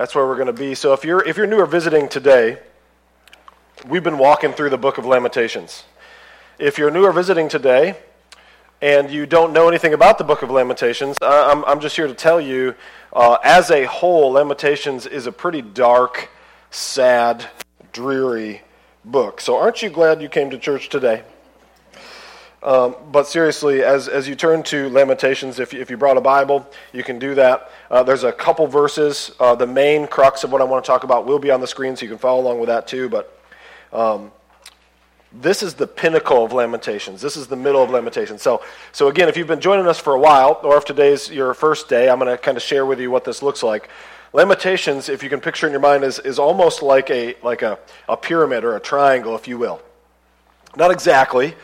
That's where we're going to be. So if you're if you're new or visiting today, we've been walking through the book of Lamentations. If you're new or visiting today, and you don't know anything about the book of Lamentations, I'm, I'm just here to tell you, uh, as a whole, Lamentations is a pretty dark, sad, dreary book. So aren't you glad you came to church today? Um, but seriously, as, as you turn to Lamentations, if you, if you brought a Bible, you can do that. Uh, there's a couple verses. Uh, the main crux of what I want to talk about will be on the screen, so you can follow along with that too. But um, this is the pinnacle of Lamentations. This is the middle of Lamentations. So, so again, if you've been joining us for a while, or if today's your first day, I'm going to kind of share with you what this looks like. Lamentations, if you can picture in your mind, is, is almost like a like a, a pyramid or a triangle, if you will. Not exactly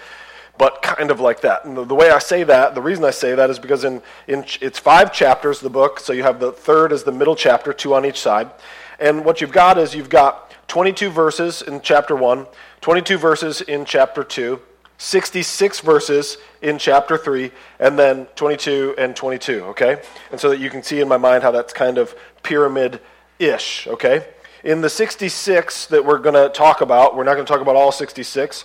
but kind of like that. And the, the, way I say that, the reason I say that is because in, in it's five chapters, the book, so you have the third as the middle chapter, two on each side. And what you've got is you've got 22 verses in chapter 1, 22 verses in chapter 2, 66 verses in chapter 3, and then 22 and 22, okay? And so that you can see in my mind how that's kind of pyramid ish, okay? In the 66 that we're going to talk about, we're not going to talk about all 66.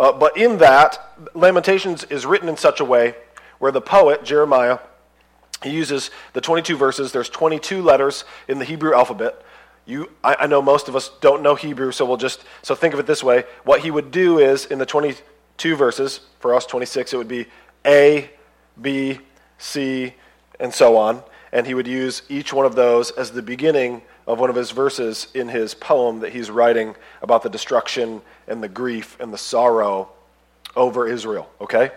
Uh, but in that, Lamentations is written in such a way where the poet, Jeremiah, he uses the 22 verses. There's 22 letters in the Hebrew alphabet. You, I, I know most of us don't know Hebrew, so we'll just, so think of it this way. What he would do is, in the 22 verses, for us 26, it would be A, B, C, and so on. And he would use each one of those as the beginning of one of his verses in his poem that he's writing about the destruction and the grief and the sorrow over Israel. Okay?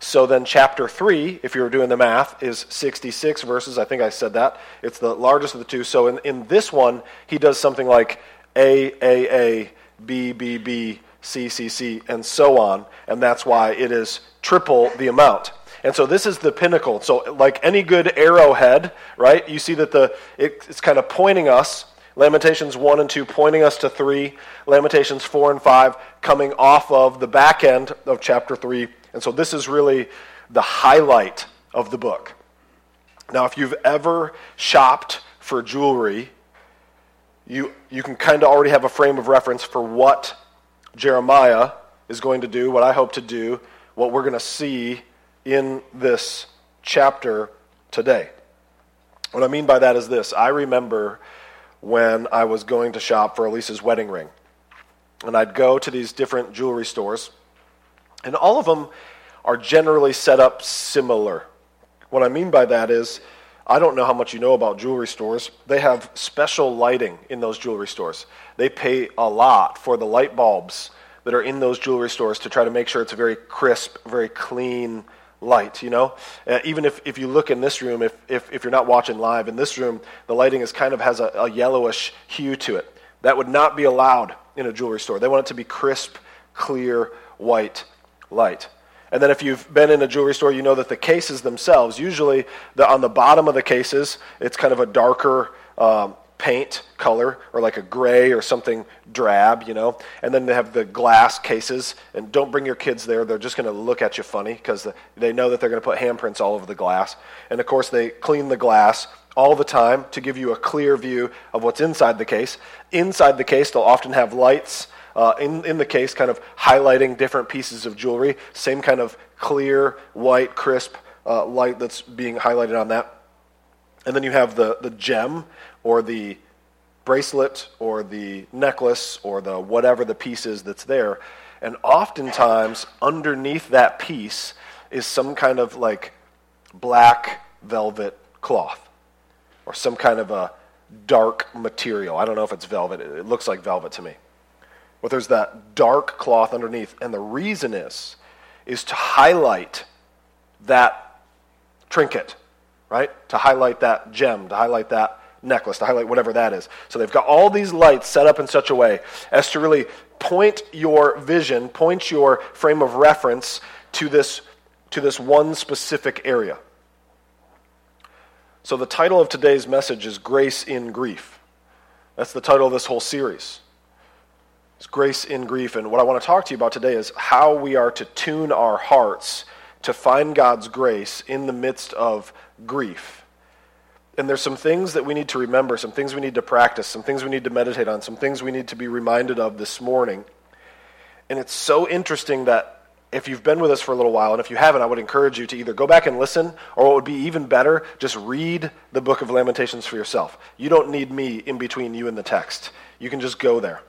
So then, chapter 3, if you were doing the math, is 66 verses. I think I said that. It's the largest of the two. So in, in this one, he does something like A, A, A, B, B, B, C, C, C, and so on. And that's why it is triple the amount. And so this is the pinnacle. So like any good arrowhead, right? You see that the it, it's kind of pointing us. Lamentations 1 and 2 pointing us to 3. Lamentations 4 and 5 coming off of the back end of chapter 3. And so this is really the highlight of the book. Now, if you've ever shopped for jewelry, you, you can kind of already have a frame of reference for what Jeremiah is going to do, what I hope to do, what we're going to see in this chapter today. What I mean by that is this I remember when I was going to shop for Elisa's wedding ring. And I'd go to these different jewelry stores, and all of them are generally set up similar. What I mean by that is, I don't know how much you know about jewelry stores. They have special lighting in those jewelry stores. They pay a lot for the light bulbs that are in those jewelry stores to try to make sure it's a very crisp, very clean light, you know? Uh, even if, if you look in this room, if, if, if you're not watching live, in this room, the lighting is kind of has a, a yellowish hue to it. That would not be allowed in a jewelry store. They want it to be crisp, clear, white light. And then if you've been in a jewelry store, you know that the cases themselves, usually the, on the bottom of the cases, it's kind of a darker um, paint color or like a gray or something drab, you know. And then they have the glass cases. And don't bring your kids there. They're just going to look at you funny because they know that they're going to put handprints all over the glass. And of course, they clean the glass all the time to give you a clear view of what's inside the case. Inside the case, they'll often have lights uh, in, in the case, kind of highlighting different pieces of jewelry. Same kind of clear, white, crisp uh, light that's being highlighted on that. And then you have the, the gem or the bracelet or the necklace or the whatever the piece is that's there. And oftentimes, underneath that piece is some kind of like black velvet cloth or some kind of a dark material. I don't know if it's velvet. It looks like velvet to me. But there's that dark cloth underneath. And the reason is, is to highlight that trinket, right? To highlight that gem, to highlight that necklace, to highlight whatever that is. So they've got all these lights set up in such a way as to really point your vision, point your frame of reference to this, to this one specific area. So the title of today's message is Grace in Grief. That's the title of this whole series. It's Grace in Grief. And what I want to talk to you about today is how we are to tune our hearts to find God's grace in the midst of grief. And there's some things that we need to remember, some things we need to practice, some things we need to meditate on, some things we need to be reminded of this morning. And it's so interesting that if you've been with us for a little while, and if you haven't, I would encourage you to either go back and listen, or what would be even better, just read the book of Lamentations for yourself. You don't need me in between you and the text. You can just go there.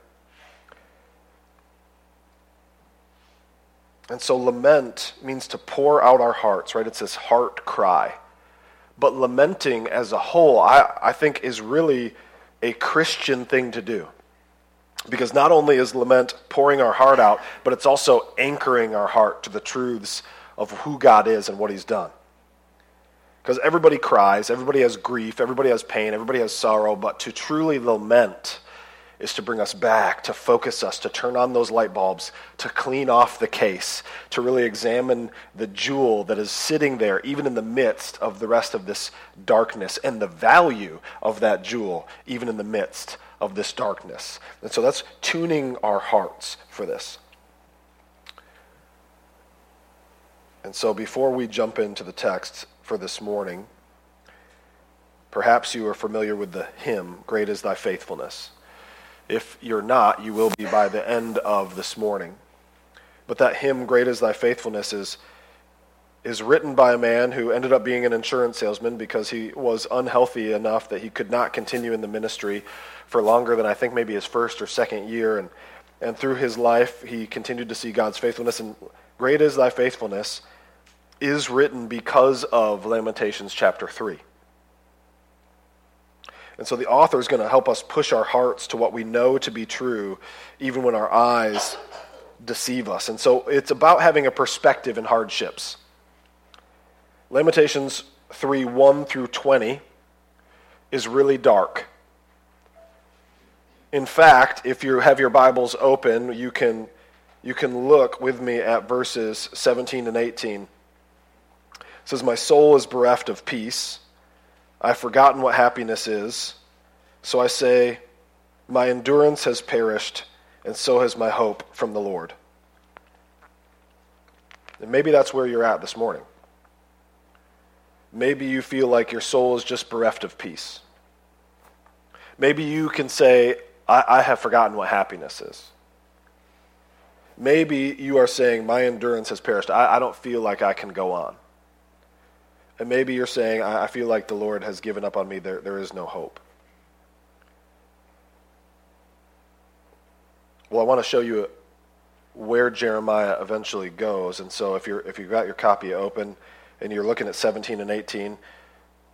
And so, lament means to pour out our hearts, right? It's this heart cry. But lamenting as a whole, I, I think, is really a Christian thing to do. Because not only is lament pouring our heart out, but it's also anchoring our heart to the truths of who God is and what He's done. Because everybody cries, everybody has grief, everybody has pain, everybody has sorrow, but to truly lament is to bring us back, to focus us, to turn on those light bulbs, to clean off the case, to really examine the jewel that is sitting there, even in the midst of the rest of this darkness, and the value of that jewel, even in the midst of this darkness. And so that's tuning our hearts for this. And so before we jump into the text for this morning, perhaps you are familiar with the hymn, Great is Thy Faithfulness. If you're not, you will be by the end of this morning. But that hymn, Great is Thy Faithfulness, is, is written by a man who ended up being an insurance salesman because he was unhealthy enough that he could not continue in the ministry for longer than I think maybe his first or second year. And, and through his life, he continued to see God's faithfulness. And great is thy faithfulness is written because of Lamentations chapter 3. And so the author is going to help us push our hearts to what we know to be true, even when our eyes deceive us. And so it's about having a perspective in hardships. Lamentations 3 1 through 20 is really dark. In fact, if you have your Bibles open, you can, you can look with me at verses 17 and 18. It says, My soul is bereft of peace. I've forgotten what happiness is. So I say, My endurance has perished, and so has my hope from the Lord. And maybe that's where you're at this morning. Maybe you feel like your soul is just bereft of peace. Maybe you can say, I, I have forgotten what happiness is. Maybe you are saying, My endurance has perished. I, I don't feel like I can go on. And maybe you're saying, I, I feel like the Lord has given up on me. There, there is no hope. Well, I want to show you where Jeremiah eventually goes. And so if, you're, if you've got your copy open and you're looking at 17 and 18,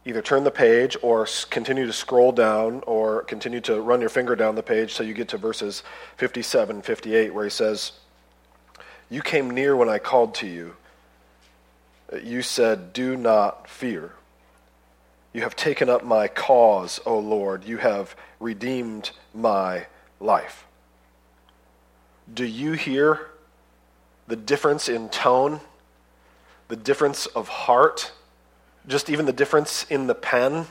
either turn the page or continue to scroll down or continue to run your finger down the page so you get to verses 57 58 where he says you came near when i called to you you said do not fear you have taken up my cause o lord you have redeemed my life do you hear the difference in tone the difference of heart just even the difference in the pen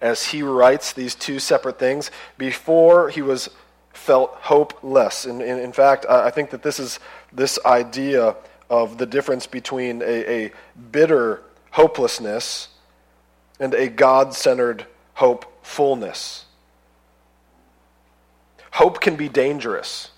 as he writes these two separate things. Before he was felt hopeless. In, in, in fact, I think that this is this idea of the difference between a, a bitter hopelessness and a God centered hopefulness. Hope can be dangerous.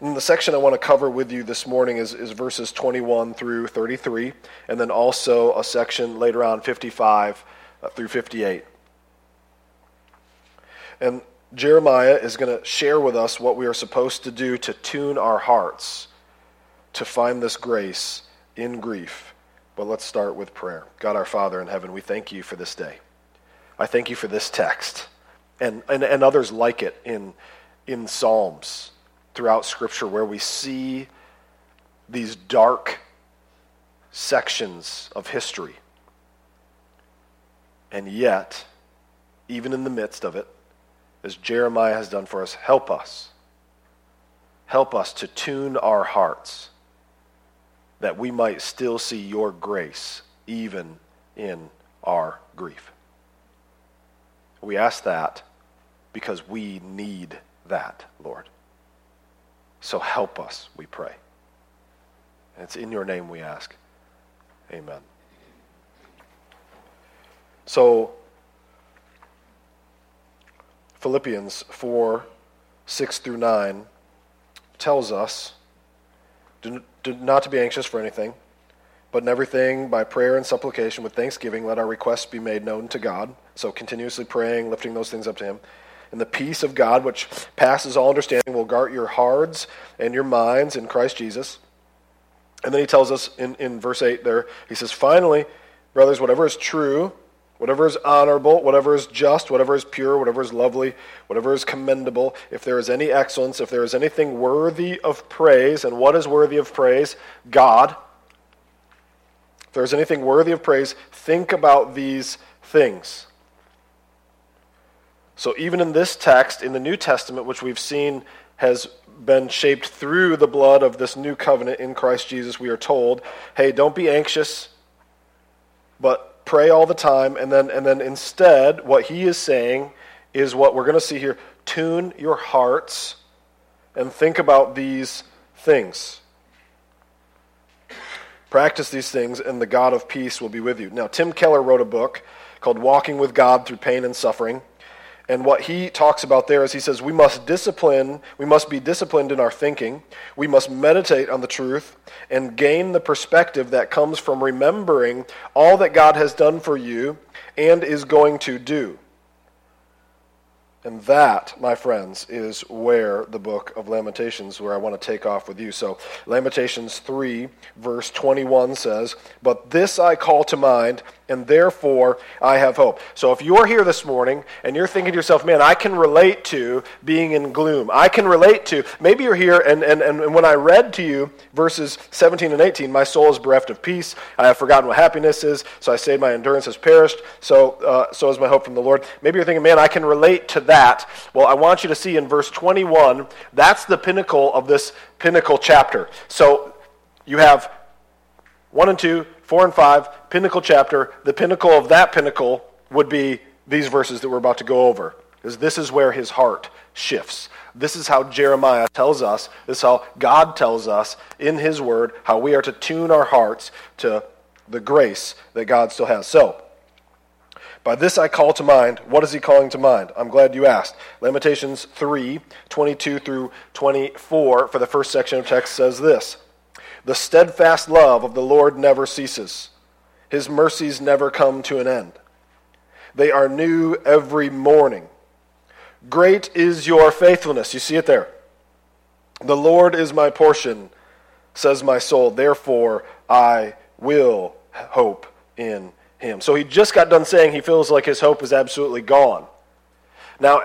And the section I want to cover with you this morning is, is verses 21 through 33, and then also a section later on, 55 uh, through 58. And Jeremiah is going to share with us what we are supposed to do to tune our hearts to find this grace in grief. But let's start with prayer. God our Father in heaven, we thank you for this day. I thank you for this text and, and, and others like it in, in Psalms throughout Scripture where we see these dark sections of history. And yet, even in the midst of it, as Jeremiah has done for us, help us. Help us to tune our hearts that we might still see your grace even in our grief. We ask that because we need that, Lord. So help us, we pray. And it's in your name we ask. Amen. So, Philippians 4 6 through 9 tells us do, do not to be anxious for anything, but in everything by prayer and supplication with thanksgiving let our requests be made known to God. So, continuously praying, lifting those things up to Him. And the peace of God, which passes all understanding, will guard your hearts and your minds in Christ Jesus. And then he tells us in, in verse 8 there, he says, Finally, brothers, whatever is true, whatever is honorable, whatever is just, whatever is pure, whatever is lovely, whatever is commendable, if there is any excellence, if there is anything worthy of praise, and what is worthy of praise? God. If there is anything worthy of praise, think about these things. So, even in this text, in the New Testament, which we've seen has been shaped through the blood of this new covenant in Christ Jesus, we are told, hey, don't be anxious, but pray all the time. And then, and then instead, what he is saying is what we're going to see here tune your hearts and think about these things. Practice these things, and the God of peace will be with you. Now, Tim Keller wrote a book called Walking with God Through Pain and Suffering. And what he talks about there is he says, we must discipline, we must be disciplined in our thinking. We must meditate on the truth and gain the perspective that comes from remembering all that God has done for you and is going to do. And that, my friends, is where the book of Lamentations, where I want to take off with you. So, Lamentations 3, verse 21 says, But this I call to mind and therefore I have hope. So if you're here this morning and you're thinking to yourself, man, I can relate to being in gloom. I can relate to, maybe you're here and, and, and when I read to you verses 17 and 18, my soul is bereft of peace. I have forgotten what happiness is, so I say my endurance has perished, so, uh, so is my hope from the Lord. Maybe you're thinking, man, I can relate to that. Well, I want you to see in verse 21, that's the pinnacle of this pinnacle chapter. So you have 1 and 2, 4 and 5, pinnacle chapter. The pinnacle of that pinnacle would be these verses that we're about to go over. Because this is where his heart shifts. This is how Jeremiah tells us, this is how God tells us in his word, how we are to tune our hearts to the grace that God still has. So, by this I call to mind. What is he calling to mind? I'm glad you asked. Lamentations 3 22 through 24 for the first section of text says this the steadfast love of the Lord never ceases, His mercies never come to an end. They are new every morning. Great is your faithfulness. You see it there. The Lord is my portion, says my soul. Therefore, I will hope in him. So he just got done saying he feels like his hope is absolutely gone. Now,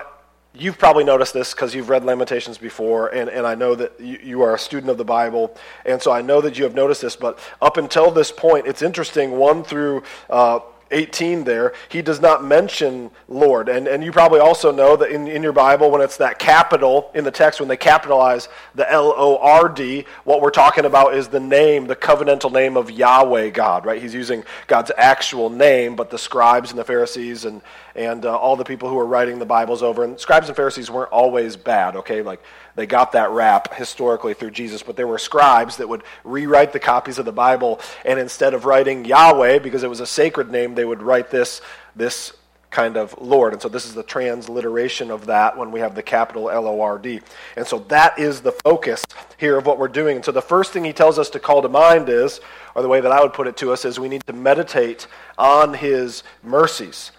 you've probably noticed this because you've read Lamentations before, and, and I know that you, you, are a student of the Bible, and so I know that you have noticed this, but up until this point, it's interesting, 1 through uh, 18 there, he does not mention Lord. And, and you probably also know that in, in your Bible, when it's that capital in the text, when they capitalize the L O R D, what we're talking about is the name, the covenantal name of Yahweh God, right? He's using God's actual name, but the scribes and the Pharisees and, and uh, all the people who were writing the Bibles over, and scribes and Pharisees weren't always bad, okay? Like they got that rap historically through Jesus, but there were scribes that would rewrite the copies of the Bible, and instead of writing Yahweh, because it was a sacred name, they would write this, this kind of Lord. And so this is the transliteration of that when we have the capital L O R D. And so that is the focus here of what we're doing. And so the first thing he tells us to call to mind is, or the way that I would put it to us, is we need to meditate on his mercies.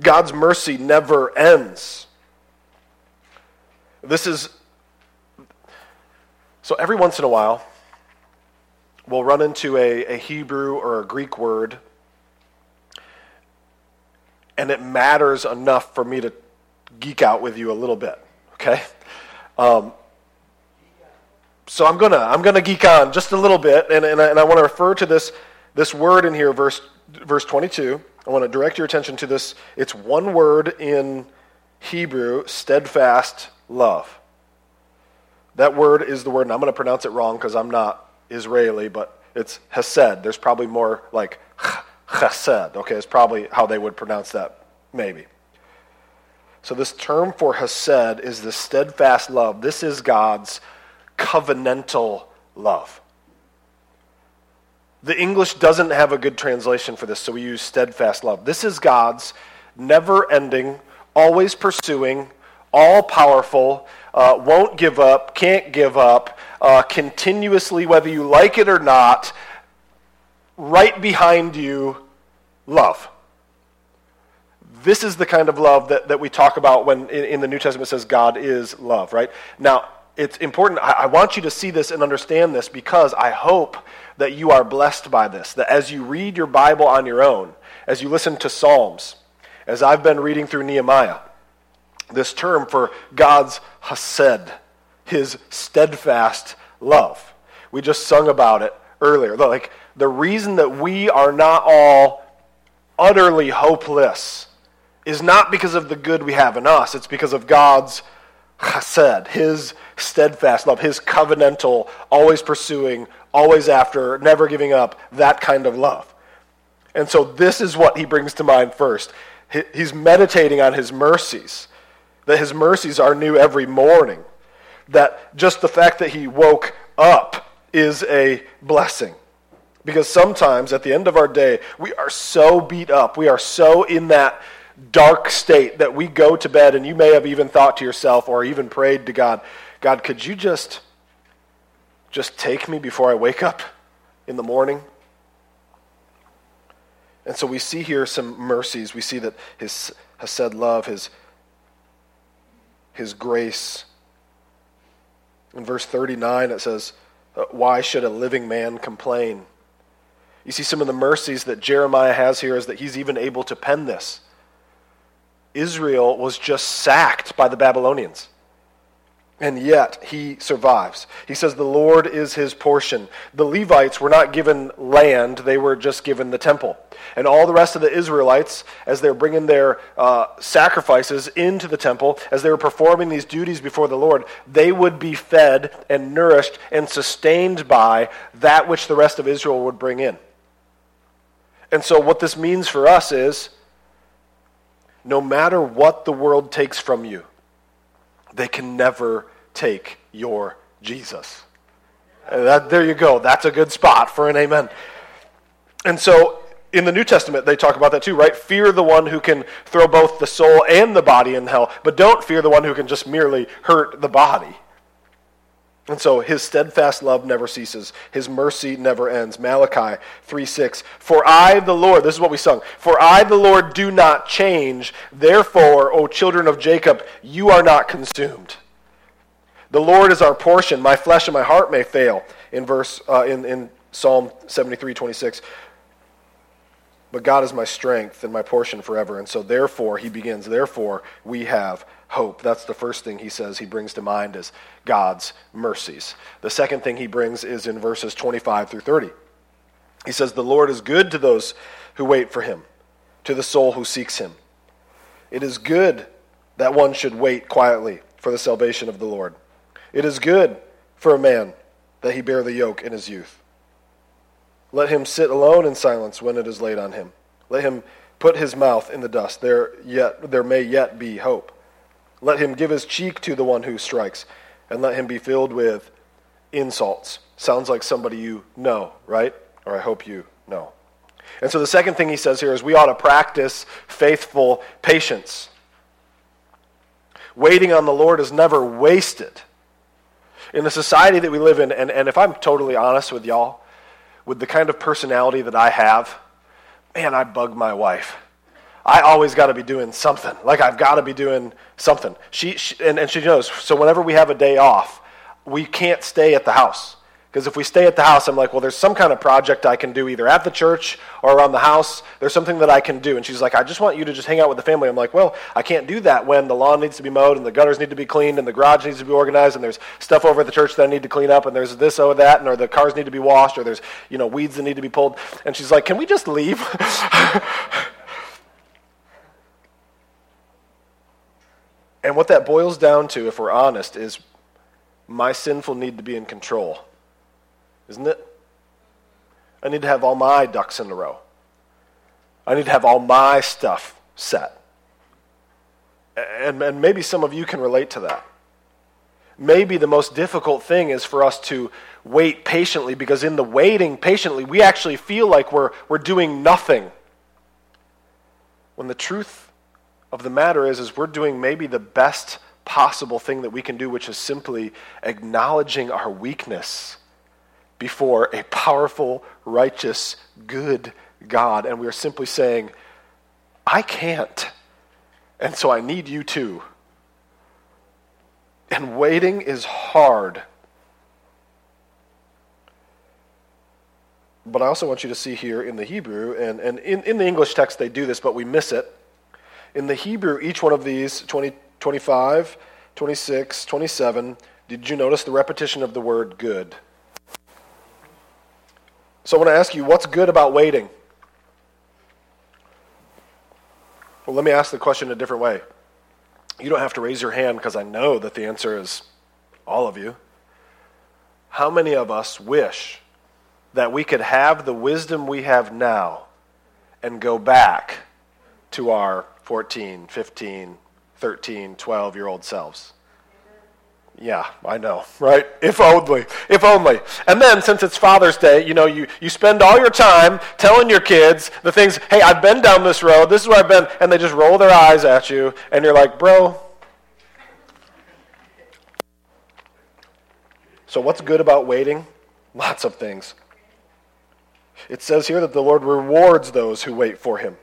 God's mercy never ends. This is so every once in a while, we'll run into a, a Hebrew or a Greek word, and it matters enough for me to geek out with you a little bit. Okay? Um, so I'm gonna I'm gonna geek on just a little bit, and, and I, and I want to refer to this this word in here, verse verse 22. I want to direct your attention to this. It's one word in Hebrew, steadfast love. That word is the word, and I'm going to pronounce it wrong because I'm not Israeli, but it's hesed. There's probably more like chesed. Okay, it's probably how they would pronounce that, maybe. So, this term for hesed is the steadfast love. This is God's covenantal love. The English doesn't have a good translation for this, so we use steadfast love. This is God's never ending, always pursuing, all powerful, uh, won't give up, can't give up, uh, continuously, whether you like it or not, right behind you, love. This is the kind of love that, that we talk about when in, in the New Testament says God is love, right? Now, it's important. I, I want you to see this and understand this because I hope that you are blessed by this. That as you read your Bible on your own, as you listen to Psalms, as I've been reading through Nehemiah, this term for God's Hesed, his steadfast love. We just sung about it earlier. Like the reason that we are not all utterly hopeless is not because of the good we have in us, it's because of God's chesed, his steadfast love, his covenantal, always pursuing, always after, never giving up, that kind of love. And so this is what he brings to mind first. He's meditating on his mercies, that his mercies are new every morning, that just the fact that he woke up is a blessing. Because sometimes at the end of our day, we are so beat up, we are so in that dark state that we go to bed and you may have even thought to yourself or even prayed to God, God, could you just just take me before I wake up in the morning? And so we see here some mercies. We see that his Hesed love, his, his grace. In verse 39, it says, uh, Why should a living man complain? You see, some of the mercies that Jeremiah has here is that he's even able to pen this. Israel was just sacked by the Babylonians. And yet he survives. He says the Lord is his portion. The Levites were not given land, they were just given the temple. And all the rest of the Israelites, as they're bringing their uh, sacrifices into the temple, as they were performing these duties before the Lord, they would be fed and nourished and sustained by that which the rest of Israel would bring in. And so, what this means for us is no matter what the world takes from you, they can never take your Jesus. That, there you go. That's a good spot for an amen. And so in the New Testament, they talk about that too, right? Fear the one who can throw both the soul and the body in hell, but don't fear the one who can just merely hurt the body. And so his steadfast love never ceases. His mercy never ends. Malachi 3 6. For I, the Lord, this is what we sung. For I, the Lord, do not change. Therefore, O children of Jacob, you are not consumed. The Lord is our portion. My flesh and my heart may fail. In verse uh, in, in Psalm 73 26. But God is my strength and my portion forever. And so, therefore, he begins, therefore, we have hope. That's the first thing he says he brings to mind is God's mercies. The second thing he brings is in verses 25 through 30. He says, The Lord is good to those who wait for him, to the soul who seeks him. It is good that one should wait quietly for the salvation of the Lord. It is good for a man that he bear the yoke in his youth. Let him sit alone in silence when it is laid on him. Let him put his mouth in the dust. There, yet, there may yet be hope. Let him give his cheek to the one who strikes, and let him be filled with insults. Sounds like somebody you know, right? Or I hope you know. And so the second thing he says here is we ought to practice faithful patience. Waiting on the Lord is never wasted. In the society that we live in, and, and if I'm totally honest with y'all, with the kind of personality that I have, man, I bug my wife. I always got to be doing something. Like I've got to be doing something. She, she and, and she knows. So whenever we have a day off, we can't stay at the house. Because if we stay at the house, I'm like, well, there's some kind of project I can do either at the church or around the house. There's something that I can do. And she's like, I just want you to just hang out with the family. I'm like, well, I can't do that when the lawn needs to be mowed and the gutters need to be cleaned and the garage needs to be organized and there's stuff over at the church that I need to clean up and there's this or that and or the cars need to be washed or there's, you know, weeds that need to be pulled. And she's like, can we just leave? And what that boils down to, if we're honest, is my sinful need to be in control. Isn't it? I need to have all my ducks in a row. I need to have all my stuff set. And, and maybe some of you can relate to that. maybe the most difficult thing is for us to wait patiently because in the waiting patiently, we actually feel like we're, we're doing nothing. When the truth of the matter is, is we're doing maybe the best possible thing that we can do, which is simply acknowledging our weakness before a powerful, righteous, good God. And we are simply saying, I can't. And so I need you too. And waiting is hard. But I also want you to see here in the Hebrew, and, and in, in the English text they do this, but we miss it. In the Hebrew, each one of these, 20, 25, 26, 27, did you notice the repetition of the word good? So I want to ask you, what's good about waiting? Well, let me ask the question a different way. You don't have to raise your hand because I know that the answer is all of you. How many of us wish that we could have the wisdom we have now and go back to our 14, 15, 13, 12 year old selves? Yeah, I know, right? If only, if only. And then, since it's Father's Day, you know, you, you spend all your time telling your kids the things, hey, I've been down this road, this is where I've been, and they just roll their eyes at you, and you're like, bro. So, what's good about waiting? Lots of things. It says here that the Lord rewards those who wait for him.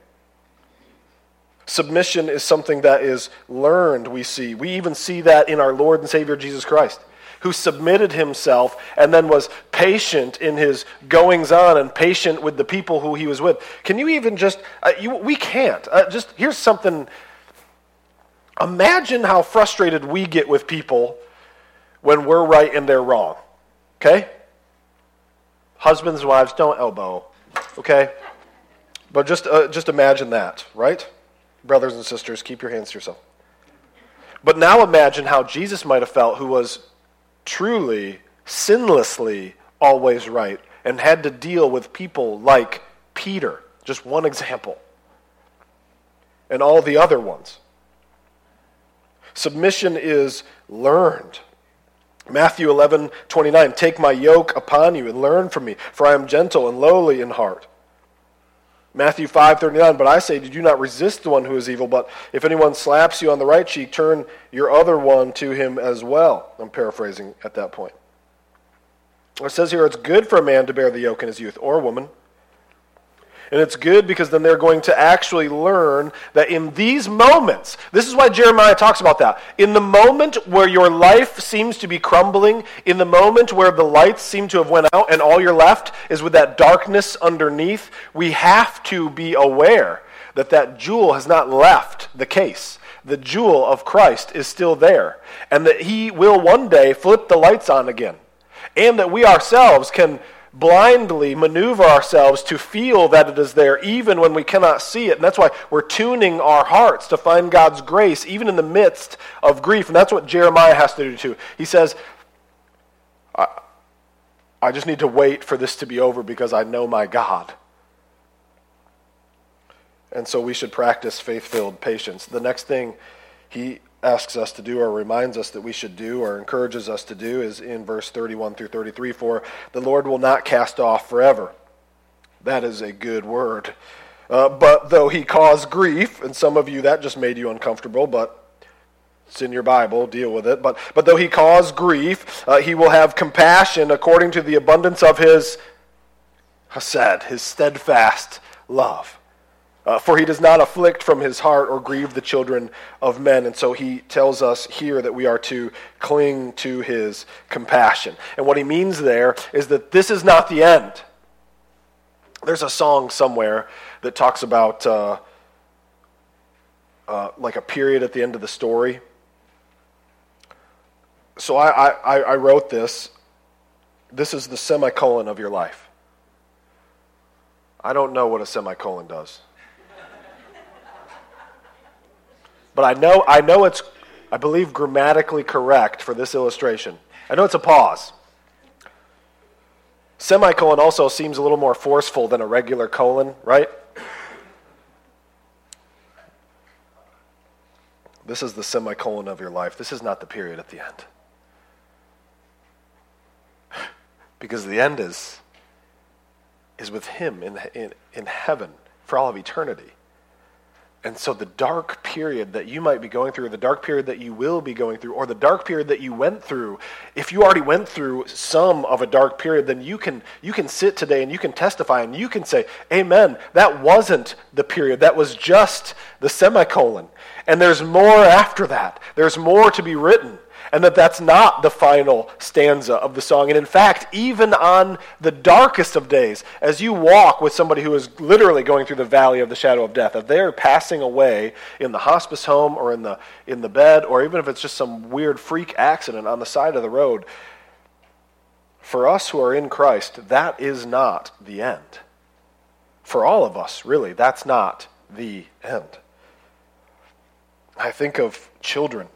Submission is something that is learned, we see. We even see that in our Lord and Savior Jesus Christ, who submitted himself and then was patient in his goings on and patient with the people who he was with. Can you even just, uh, you, we can't. Uh, just, here's something. Imagine how frustrated we get with people when we're right and they're wrong. Okay? Husbands, wives, don't elbow. Okay? But just, uh, just imagine that, right? Brothers and sisters, keep your hands to yourself. But now imagine how Jesus might have felt, who was truly, sinlessly always right, and had to deal with people like Peter, just one example, and all the other ones. Submission is learned. Matthew 11, 29, Take my yoke upon you and learn from me, for I am gentle and lowly in heart Matthew 5:39, but I say, did you not resist the one who is evil, but if anyone slaps you on the right cheek, turn your other one to him as well. I'm paraphrasing at that point. It says here it's good for a man to bear the yoke in his youth, or woman. And it's good because then they're going to actually learn that in these moments, this is why Jeremiah talks about that. In the moment where your life seems to be crumbling, in the moment where the lights seem to have went out and all you're left is with that darkness underneath, we have to be aware that that jewel has not left the case. The jewel of Christ is still there, and that he will one day flip the lights on again. And that we ourselves can blindly maneuver ourselves to feel that it is there even when we cannot see it. And that's why we're tuning our hearts to find God's grace even in the midst of grief. And that's what Jeremiah has to do too. He says, I, I just need to wait for this to be over because I know my God. And so we should practice faith filled patience. The next thing he asks us to do or reminds us that we should do or encourages us to do is in verse 31 through 33 for the Lord will not cast off forever. That is a good word. Uh, but though he caused grief, and some of you that just made you uncomfortable, but it's in your Bible, deal with it. But, but though he caused grief, uh, he will have compassion according to the abundance of his hesed, his steadfast love. Uh, for he does not afflict from his heart or grieve the children of men. And so he tells us here that we are to cling to his compassion. And what he means there is that this is not the end. There's a song somewhere that talks about uh, uh, like a period at the end of the story. So I, I, I wrote this. This is the semicolon of your life. I don't know what a semicolon does. But I know, I know it's, I believe, grammatically correct for this illustration. I know it's a pause. Semicolon also seems a little more forceful than a regular colon, right? This is the semicolon of your life. This is not the period at the end. because the end is, is with Him in, in, in heaven for all of eternity. And so, the dark period that you might be going through, or the dark period that you will be going through, or the dark period that you went through, if you already went through some of a dark period, then you can, you can sit today and you can testify and you can say, Amen, that wasn't the period. That was just the semicolon. And there's more after that, there's more to be written and that that's not the final stanza of the song. And in fact, even on the darkest of days, as you walk with somebody who is literally going through the valley of the shadow of death, if they're passing away in the hospice home or in the, in the bed, or even if it's just some weird freak accident on the side of the road, for us who are in Christ, that is not the end. For all of us, really, that's not the end. I think of children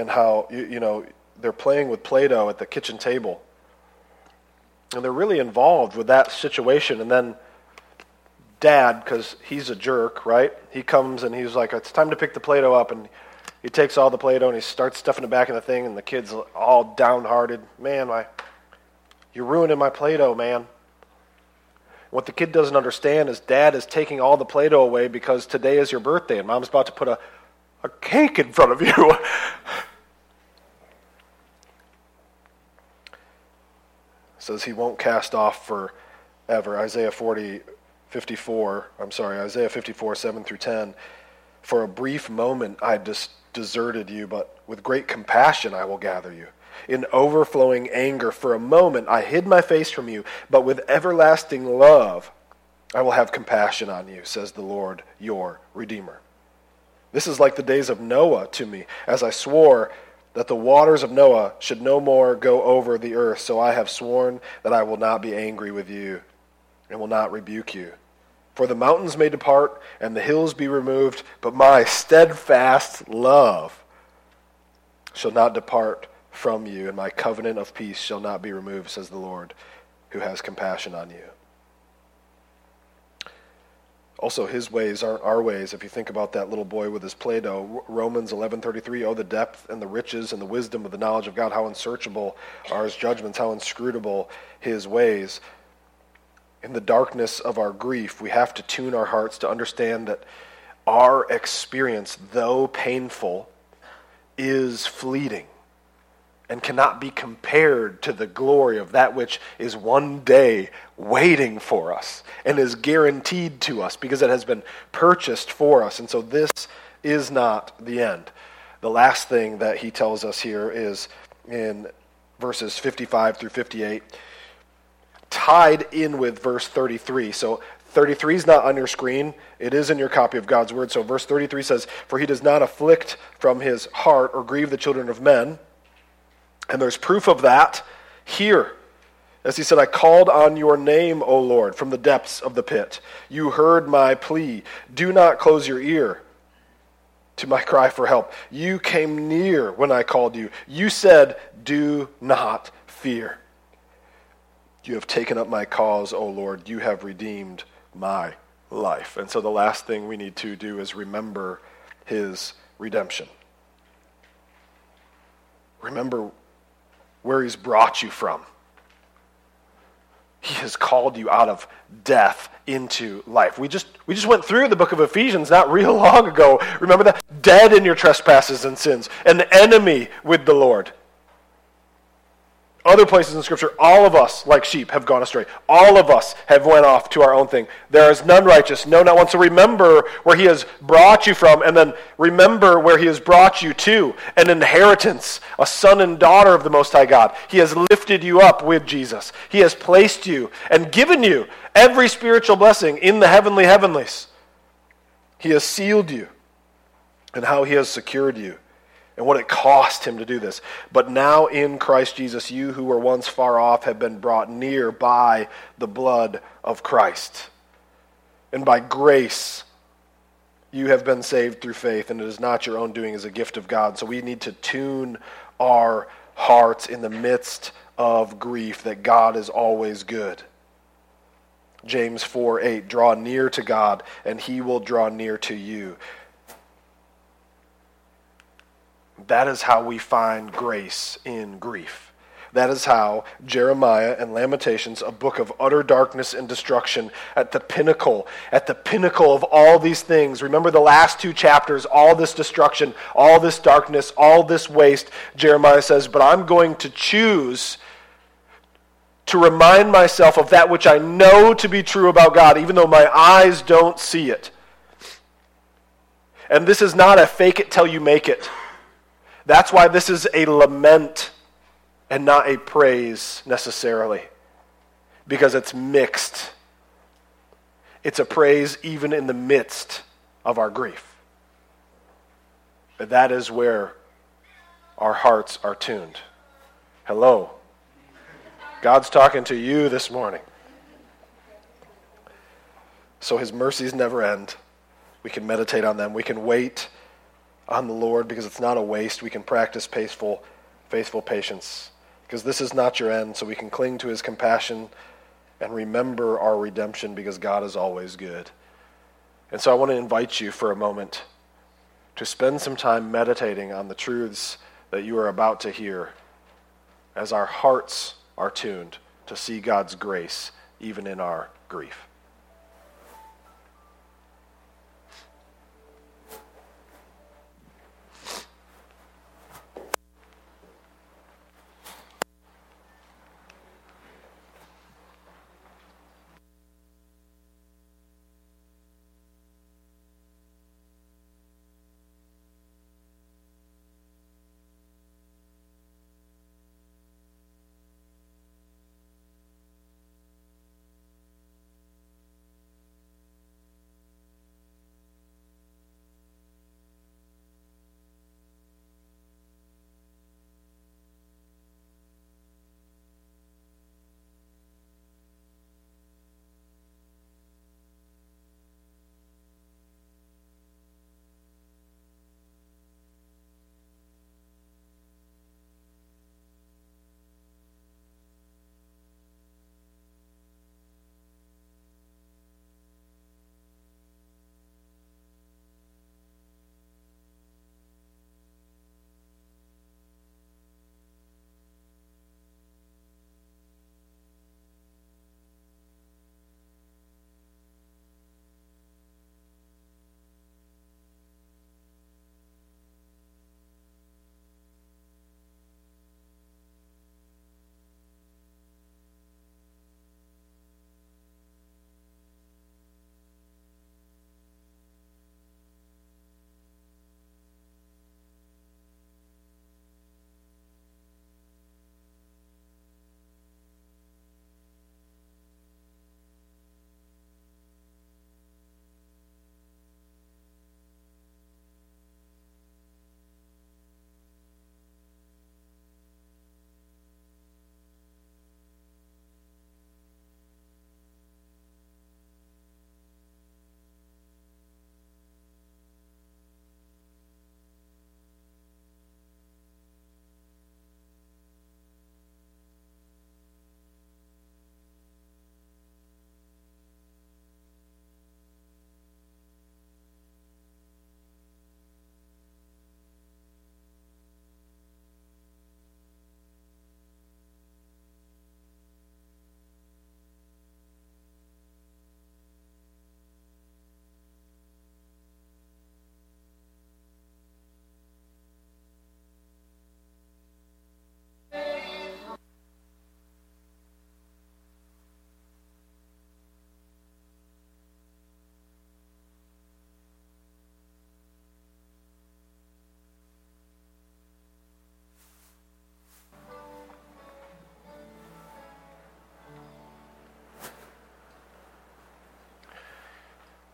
and how you, you know they're playing with Play-Doh at the kitchen table, and they're really involved with that situation. And then Dad, because he's a jerk, right? He comes and he's like, "It's time to pick the Play-Doh up," and he takes all the Play-Doh and he starts stuffing it back in the thing, and the kid's all downhearted. Man, my, you're ruining my Play-Doh, man. What the kid doesn't understand is dad is taking all the Play Doh away because today is your birthday and mom's about to put a, a cake in front of you. says he won't cast off forever. Isaiah 40, 54, I'm sorry, Isaiah 54, 7 through 10. For a brief moment I just deserted you, but with great compassion I will gather you. In overflowing anger, for a moment I hid my face from you, but with everlasting love I will have compassion on you, says the Lord, your Redeemer. This is like the days of Noah to me, as I swore that the waters of Noah should no more go over the earth. So I have sworn that I will not be angry with you and will not rebuke you. For the mountains may depart and the hills be removed, but my steadfast love shall not depart from you, and my covenant of peace shall not be removed, says the Lord, who has compassion on you. Also, his ways aren't our ways. If you think about that little boy with his Play-Doh, Romans 11:33, oh the depth and the riches and the wisdom of the knowledge of God, how unsearchable are his judgments, how inscrutable his ways. In the darkness of our grief, we have to tune our hearts to understand that our experience, though painful, is fleeting and cannot be compared to the glory of that which is one day waiting for us and is guaranteed to us because it has been purchased for us. And so this is not the end. The last thing that he tells us here is in verses 55 through 58, tied in with verse 33. So 33 is not on your screen. It is in your copy of God's word. So verse 33 says, For he does not afflict from his heart or grieve the children of men and there's proof of that here. As he said, I called on your name, O Lord, from the depths of the pit. You heard my plea. Do not close your ear to my cry for help. You came near when I called you. You said, Do not fear. You have taken up my cause, O Lord. You have redeemed my life. And so the last thing we need to do is remember his redemption. Remember where he's brought you from. He has called you out of death into life. We just, we just went through the book of Ephesians not real long ago. Remember that? Dead in your trespasses and sins, an enemy with the Lord. Other places in Scripture, all of us, like sheep, have gone astray. All of us have went off to our own thing. There is none righteous, no, not one. So remember where He has brought you from, and then remember where He has brought you to an inheritance, a son and daughter of the Most High God. He has lifted you up with Jesus. He has placed you and given you every spiritual blessing in the heavenly heavenlies. He has sealed you, and how He has secured you and what it cost him to do this. But now in Christ Jesus, you who were once far off have been brought near by the blood of Christ. And by grace, you have been saved through faith, and it is not your own doing as a gift of God. So we need to tune our hearts in the midst of grief that God is always good. James 4 8, draw near to God, and he will draw near to you. That is how we find grace in grief. That is how Jeremiah and Lamentations, a book of utter darkness and destruction, at the pinnacle, at the pinnacle of all these things. Remember the last two chapters, all this destruction, all this darkness, all this waste. Jeremiah says, But I'm going to choose to remind myself of that which I know to be true about God, even though my eyes don't see it. And this is not a fake it till you make it. That's why this is a lament and not a praise necessarily, because it's mixed. It's a praise even in the midst of our grief. But that is where our hearts are tuned. Hello. God's talking to you this morning. So his mercies never end. We can meditate on them. We can wait on the Lord because it's not a waste. We can practice faithful, faithful patience because this is not your end. So we can cling to his compassion and remember our redemption because God is always good. And so I want to invite you for a moment to spend some time meditating on the truths that you are about to hear as our hearts are tuned to see God's grace even in our grief.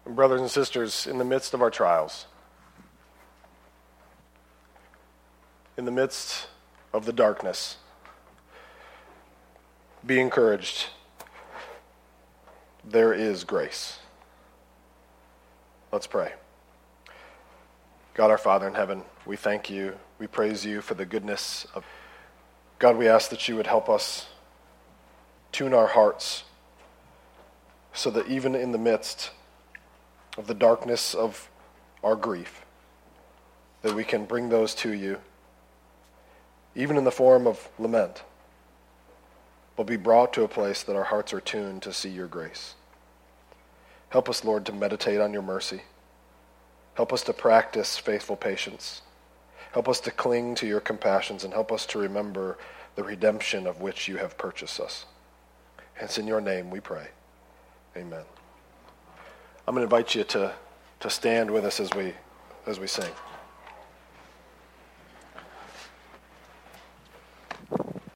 Brothers and sisters, in the midst of our trials, in the midst of the darkness, be encouraged. There is grace. Let's pray. God our Father in heaven, we thank you. We praise you for the goodness of God. We ask that you would help us tune our hearts so that even in the midst of the darkness of our grief, that we can bring those to you, even in the form of lament, but be brought to a place that our hearts are tuned to see your grace. Help us, Lord, to meditate on your mercy. Help us to practice faithful patience. Help us to cling to your compassions and help us to remember the redemption of which you have purchased us. Hence, in your name we pray. Amen. I'm going to invite you to, to stand with us as we, as we sing.